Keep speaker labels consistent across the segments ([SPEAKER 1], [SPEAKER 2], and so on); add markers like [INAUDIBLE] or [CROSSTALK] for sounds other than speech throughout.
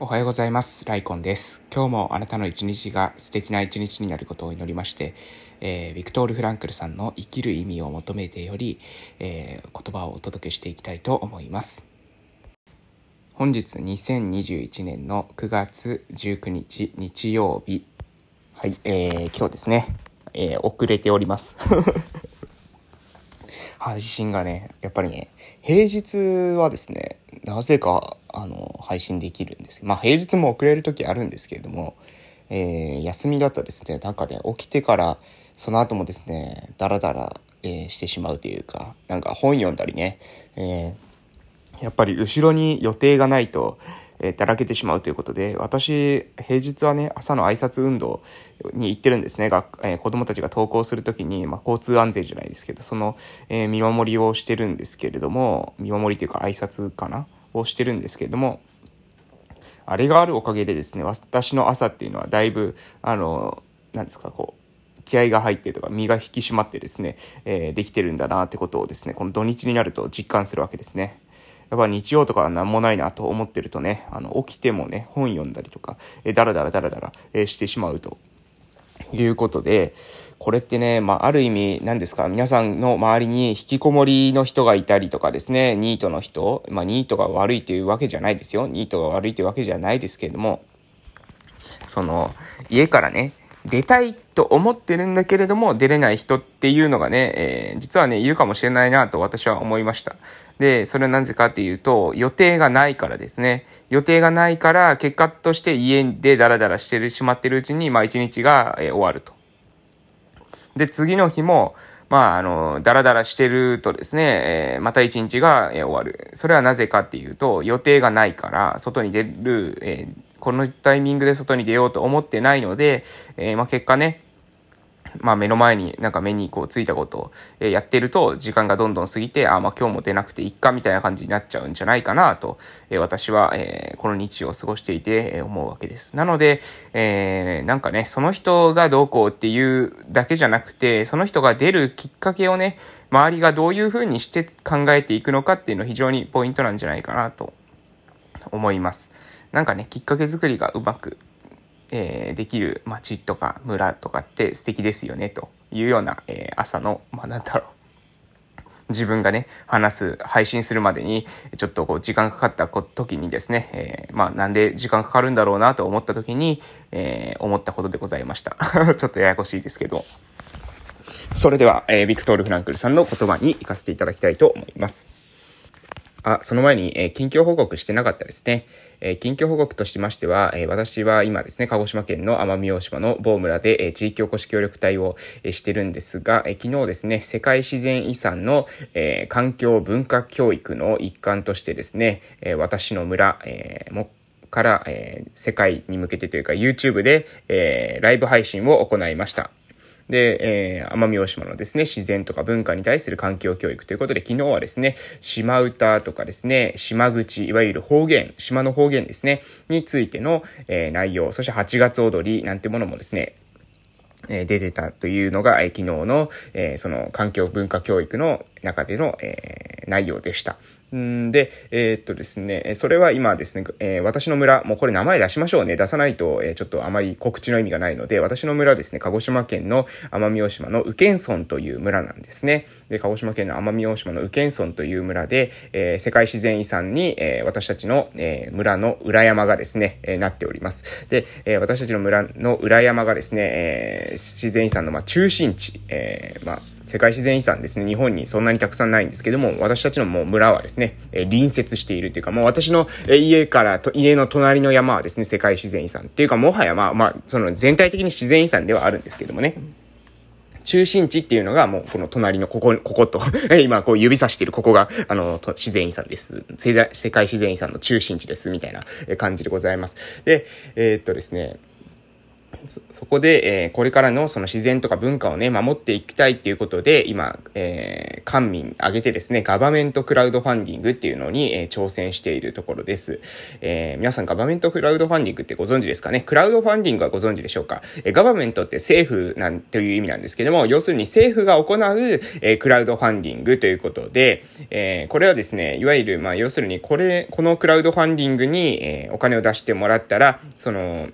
[SPEAKER 1] おはようございます。ライコンです。今日もあなたの一日が素敵な一日になることを祈りまして、えー、ビクトール・フランクルさんの生きる意味を求めてより、えー、言葉をお届けしていきたいと思います。本日2021年の9月19日日曜日。はい、えー、今日ですね、えー、遅れております。[LAUGHS] 配信がね、やっぱりね、平日はですね、なぜか、あの、配信できるんです。まあ、平日も遅れる時あるんですけれども、えー、休みだとですね、なんかね、起きてから、その後もですね、ダラダラ、えー、してしまうというか、なんか本読んだりね、えー、やっぱり後ろに予定がないと、えー、だらけてしまうということで、私、平日はね、朝の挨拶運動に行ってるんですね。学えー、子供たちが登校するときに、まあ、交通安全じゃないですけど、その、えー、見守りをしてるんですけれども、見守りというか挨拶かなをしてるんですけれども、あれがあるおかげでですね、私の朝っていうのはだいぶ、あの、なんですか、こう、気合が入ってとか身が引き締まってですね、えー、できてるんだなってことをですね、この土日になると実感するわけですね。やっぱ日曜とかは何もないなと思ってるとね、あの、起きてもね、本読んだりとか、えー、だらだらだらだら、えー、してしまうということで、これってね、まあ、ある意味、何ですか、皆さんの周りに引きこもりの人がいたりとかですね、ニートの人、まあ、ニートが悪いというわけじゃないですよ。ニートが悪いというわけじゃないですけれども、その、家からね、出たいと思ってるんだけれども、出れない人っていうのがね、えー、実はね、いるかもしれないなと私は思いました。で、それはなぜかっていうと、予定がないからですね。予定がないから、結果として家でダラダラしてしまってるうちに、まあ一日が、えー、終わると。で、次の日も、まあ、あの、ダラダラしてるとですね、えー、また一日が、えー、終わる。それはなぜかっていうと、予定がないから、外に出る、えー、このタイミングで外に出ようと思ってないので、えまあ結果ね、まあ目の前になんか目にこうついたことを、えやってると時間がどんどん過ぎて、あ、まあ今日も出なくていっかみたいな感じになっちゃうんじゃないかなと、え私は、えこの日を過ごしていて、え思うわけです。なので、えー、なんかね、その人がどうこうっていうだけじゃなくて、その人が出るきっかけをね、周りがどういう風にして考えていくのかっていうの非常にポイントなんじゃないかなと思います。なんかね、きっかけ作りがうまくえー、できる町とか村とかって素敵ですよねというような、えー、朝の、まあ、なんだろう。自分がね、話す、配信するまでに、ちょっとこう、時間かかった時にですね、えー、まあ、なんで時間かかるんだろうなと思った時に、えー、思ったことでございました。[LAUGHS] ちょっとややこしいですけど。それでは、えー、ビクトール・フランクルさんの言葉に行かせていただきたいと思います。あ、その前に、えー、近況報告してなかったですね。えー、近況報告としましては、えー、私は今ですね、鹿児島県の奄美大島の某村で、えー、地域おこし協力隊を、えしてるんですが、え昨日ですね、世界自然遺産の、え環境文化教育の一環としてですね、え私の村、えもから、え世界に向けてというか YouTube で、えライブ配信を行いました。で、えー、奄美大島のですね、自然とか文化に対する環境教育ということで、昨日はですね、島歌とかですね、島口、いわゆる方言、島の方言ですね、についての、えー、内容、そして8月踊りなんてものもですね、え出てたというのが、え昨日の、えその環境文化教育の中での、え内容でした。んで、えー、っとですね、それは今ですね、えー、私の村、もうこれ名前出しましょうね。出さないと、えー、ちょっとあまり告知の意味がないので、私の村ですね、鹿児島県の奄美大島の宇検村という村なんですね。で、鹿児島県の奄美大島の宇検村という村で、えー、世界自然遺産に、えー、私たちの、えー、村の裏山がですね、えー、なっております。で、えー、私たちの村の裏山がですね、えー、自然遺産の、まあ、中心地、えー、まあ、世界自然遺産ですね、日本にそんなにたくさんないんですけども、私たちのもう村はですね、え隣接しているというか、もう私の家からと、家の隣の山はですね、世界自然遺産っていうか、もはやまあ、まあ、その全体的に自然遺産ではあるんですけどもね。中心地っていうのがもうこの隣のここ、ここと [LAUGHS] 今こう指さしているここが、あの、自然遺産です。世界自然遺産の中心地です。みたいな感じでございます。で、えー、っとですね、そこで、えー、これからのその自然とか文化をね、守っていきたいっていうことで、今、えー、官民挙げてですね、ガバメントクラウドファンディングっていうのに、えー、挑戦しているところです。えー、皆さんガバメントクラウドファンディングってご存知ですかね？クラウドファンディングはご存知でしょうか？えー、ガバメントって政府なんていう意味なんですけども、要するに政府が行う、えー、クラウドファンディングということで、えー、これはですね、いわゆる、まあ、要するにこれ、このクラウドファンディングに、えー、お金を出してもらったら、その、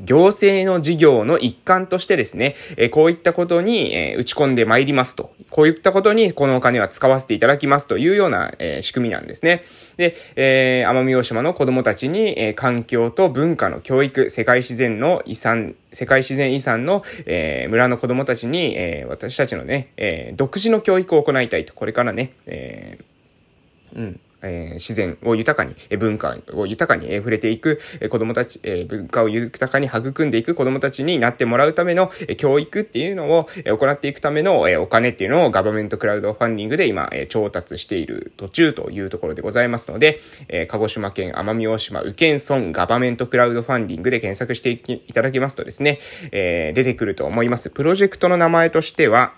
[SPEAKER 1] 行政の事業の一環としてですね、えこういったことに、え打ち込んでまいりますと。こういったことにこのお金は使わせていただきますというような、え仕組みなんですね。で、えー、奄美大島の子供たちに、え、環境と文化の教育、世界自然の遺産、世界自然遺産の、えー、村の子供たちに、えー、私たちのね、えー、独自の教育を行いたいと。これからね、えー、うん。えー、自然を豊かに、え文化を豊かに、え触れていく、え子供たち、え文化を豊かに育んでいく子供たちになってもらうための、え教育っていうのを、え行っていくための、えお金っていうのをガバメントクラウドファンディングで今、え調達している途中というところでございますので、え鹿児島県奄美大島宇検村ガバメントクラウドファンディングで検索していただきますとですね、え出てくると思います。プロジェクトの名前としては、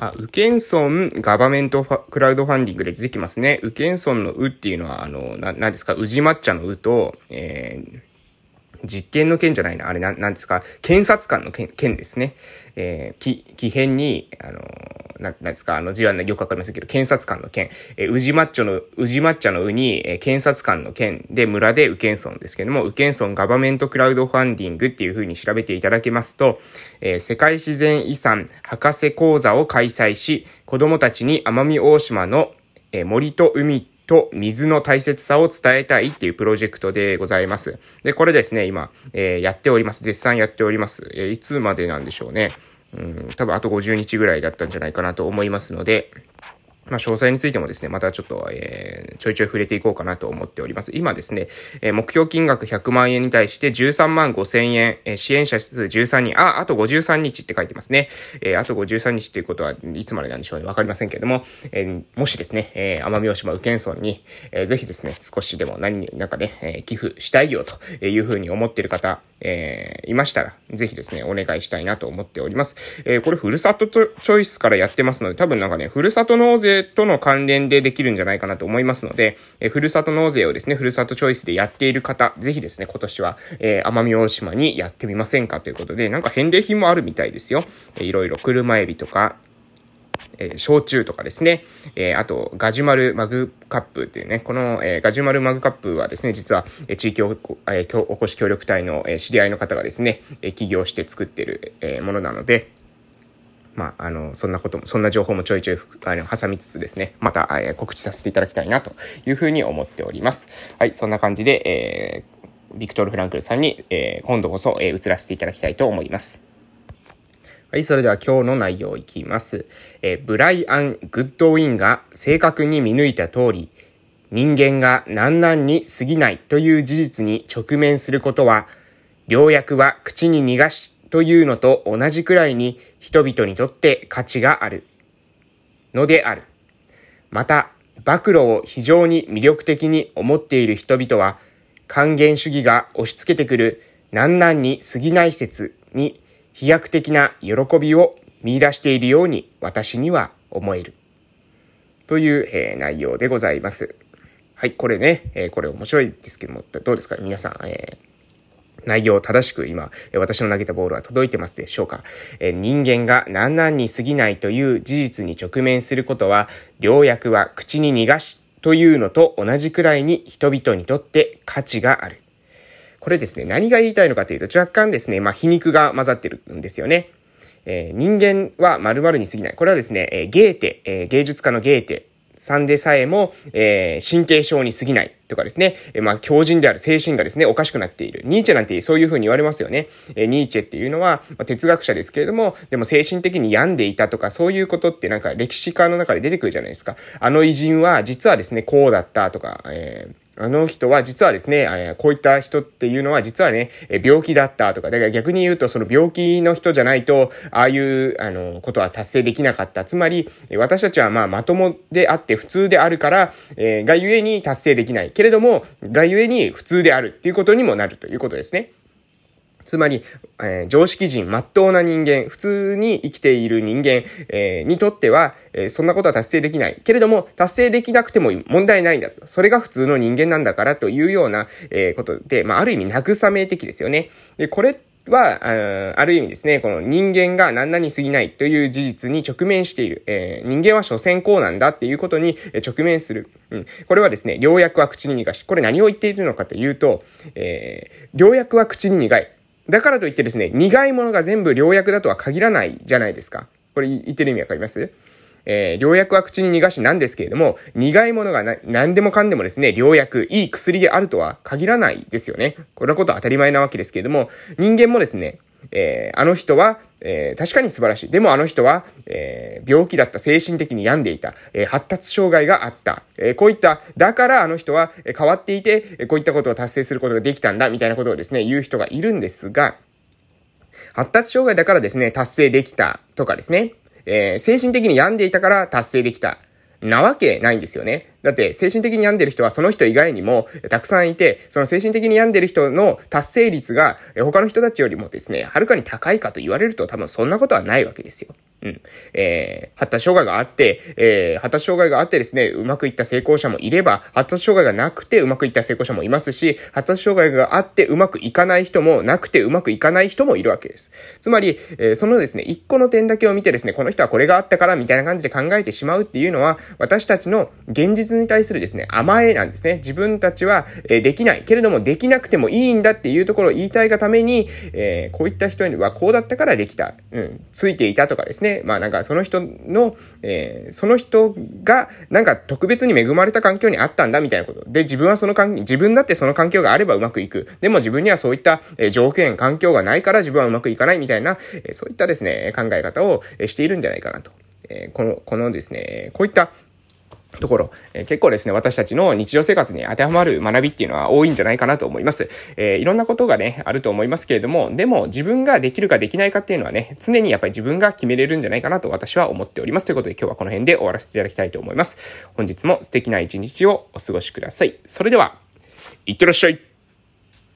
[SPEAKER 1] あ、ウケンソンガバメントクラウドファンディングで出てきますね。ウケンソンのウっていうのは、あの、な、なんですか、宇治抹茶のウと、えー、実験の件じゃないな。あれな、なんですか？検察官の件、件ですね。えー、き、奇変に、あのー、な、なんですか？あの字はよくわかりませんけど、検察官の件。えー、宇治抹茶の、宇治抹茶のうに、えー、検察官の件で村で右検村ですけども、右検村ガバメントクラウドファンディングっていう風に調べていただけますと、えー、世界自然遺産博士講座を開催し、子供たちに奄美大島の、えー、森と海と水の大切さを伝えたいっていうプロジェクトでございます。で、これですね、今、えー、やっております。絶賛やっております。えー、いつまでなんでしょうね。うん、多分あと50日ぐらいだったんじゃないかなと思いますので、まあ、詳細についてもですね、またちょっと、えー、ちょいちょい触れていこうかなと思っております。今ですね、えー、目標金額100万円に対して13万5千円、えー、支援者数13人、あ、あと53日って書いてますね。えー、あと53日っていうことはいつまでなんでしょうね。わかりませんけれども、えー、もしですね、えー、奄美大島宇検村に、えー、ぜひですね、少しでも何、なんかね、えー、寄付したいよというふうに思っている方、えー、いましたら、ぜひですね、お願いしたいなと思っております。えー、これ、ふるさとチョイスからやってますので、多分なんかね、ふるさと納税との関連でできるんじゃないかなと思いますので、え、ふるさと納税をですね、ふるさとチョイスでやっている方、ぜひですね、今年は、え、奄美大島にやってみませんかということで、なんか返礼品もあるみたいですよ。えー、いろいろ車エビとか、えー、焼酎とかですね、えー、あと、ガジュマルマグカップっていうね、この、えー、ガジュマルマグカップはですね、実は、え、地域おこ、え、おこし協力隊の、え、知り合いの方がですね、え、起業して作ってる、え、ものなので、まあ、あの、そんなことも、そんな情報もちょいちょい、あの、挟みつつですね、また、えー、告知させていただきたいなというふうに思っております。はい、そんな感じで、えー、ビクトル・フランクルさんに、えー、今度こそ、え、移らせていただきたいと思います。はい、それでは今日の内容いきます。えー、ブライアン・グッドウィンが正確に見抜いた通り、人間が難々に過ぎないという事実に直面することは、良薬は口に逃がしというのと同じくらいに人々にとって価値がある。のである。また、暴露を非常に魅力的に思っている人々は、還元主義が押し付けてくる難々に過ぎない説に飛躍的な喜びを見出しているように私には思える。という、えー、内容でございます。はい、これね、えー、これ面白いですけども、どうですか？皆さん、えー、内容を正しく今、私の投げたボールは届いてますでしょうか、人間が何々に過ぎないという事実に直面することは、良薬は口に逃がしというのと同じくらいに人々にとって価値がある。これですね、何が言いたいのかというと、若干ですね、まあ、皮肉が混ざってるんですよね。えー、人間は〇〇に過ぎない。これはですね、えー、ゲーテ、えー、芸術家のゲーテさんでさえも、えー、神経症に過ぎないとかですね、え、まあ、強靭である精神がですね、おかしくなっている。ニーチェなんてそういうふうに言われますよね。え、ニーチェっていうのは、まあ、哲学者ですけれども、でも精神的に病んでいたとか、そういうことってなんか歴史家の中で出てくるじゃないですか。あの偉人は実はですね、こうだったとか、えーあの人は実はですね、えこういった人っていうのは実はね、病気だったとか、だから逆に言うとその病気の人じゃないと、ああいう、あの、ことは達成できなかった。つまり、私たちはまあまともであって普通であるから、えー、がゆえに達成できない。けれども、がゆえに普通であるっていうことにもなるということですね。つまり、えー、常識人、真っ当な人間、普通に生きている人間、えー、にとっては、えー、そんなことは達成できない。けれども、達成できなくても問題ないんだと。それが普通の人間なんだからというような、えことで、まあ、ある意味慰め的ですよね。で、これは、ある意味ですね、この人間が何々に過ぎないという事実に直面している。えー、人間は所詮こうなんだっていうことに直面する。うん。これはですね、良薬は口に苦し。これ何を言っているのかというと、えー、良薬は口に苦い。だからといってですね、苦いものが全部良薬だとは限らないじゃないですか。これ言ってる意味わかります？えー、良薬は口に逃がしなんですけれども、苦いものがな、何でもかんでもですね、良薬、いい薬であるとは限らないですよね。こんなことは当たり前なわけですけれども、人間もですね、えー、あの人は、えー、確かに素晴らしい。でもあの人は、えー、病気だった、精神的に病んでいた、え、発達障害があった。え、こういった、だからあの人は変わっていて、こういったことを達成することができたんだ、みたいなことをですね、言う人がいるんですが、発達障害だからですね、達成できたとかですね、え、精神的に病んでいたから達成できた。なわけないんですよね。だって精神的に病んでる人はその人以外にもたくさんいて、その精神的に病んでる人の達成率が他の人たちよりもですね、はるかに高いかと言われると多分そんなことはないわけですよ。うん。えー、発達障害があって、えー、発達障害があってですね、うまくいった成功者もいれば、発達障害がなくてうまくいった成功者もいますし、発達障害があってうまくいかない人もなくてうまくいかない人もいるわけです。つまり、えー、そのですね、一個の点だけを見てですね、この人はこれがあったからみたいな感じで考えてしまうっていうのは、私たちの現実に対するですね、甘えなんですね。自分たちは、え、できない。けれどもできなくてもいいんだっていうところを言いたいがために、えー、こういった人にはこうだったからできた。うん、ついていたとかですね。まあなんかその人の、えー、その人がなんか特別に恵まれた環境にあったんだみたいなこと。で、自分はその環境、自分だってその環境があればうまくいく。でも自分にはそういった、え条件、環境がないから自分はうまくいかないみたいな、えそういったですね、考え方をしているんじゃないかなと。えこの、このですね、こういったところ、えー、結構ですね、私たちの日常生活に当てはまる学びっていうのは多いんじゃないかなと思います。えー、いろんなことがね、あると思いますけれども、でも自分ができるかできないかっていうのはね、常にやっぱり自分が決めれるんじゃないかなと私は思っております。ということで今日はこの辺で終わらせていただきたいと思います。本日も素敵な一日をお過ごしください。それでは、いってらっしゃい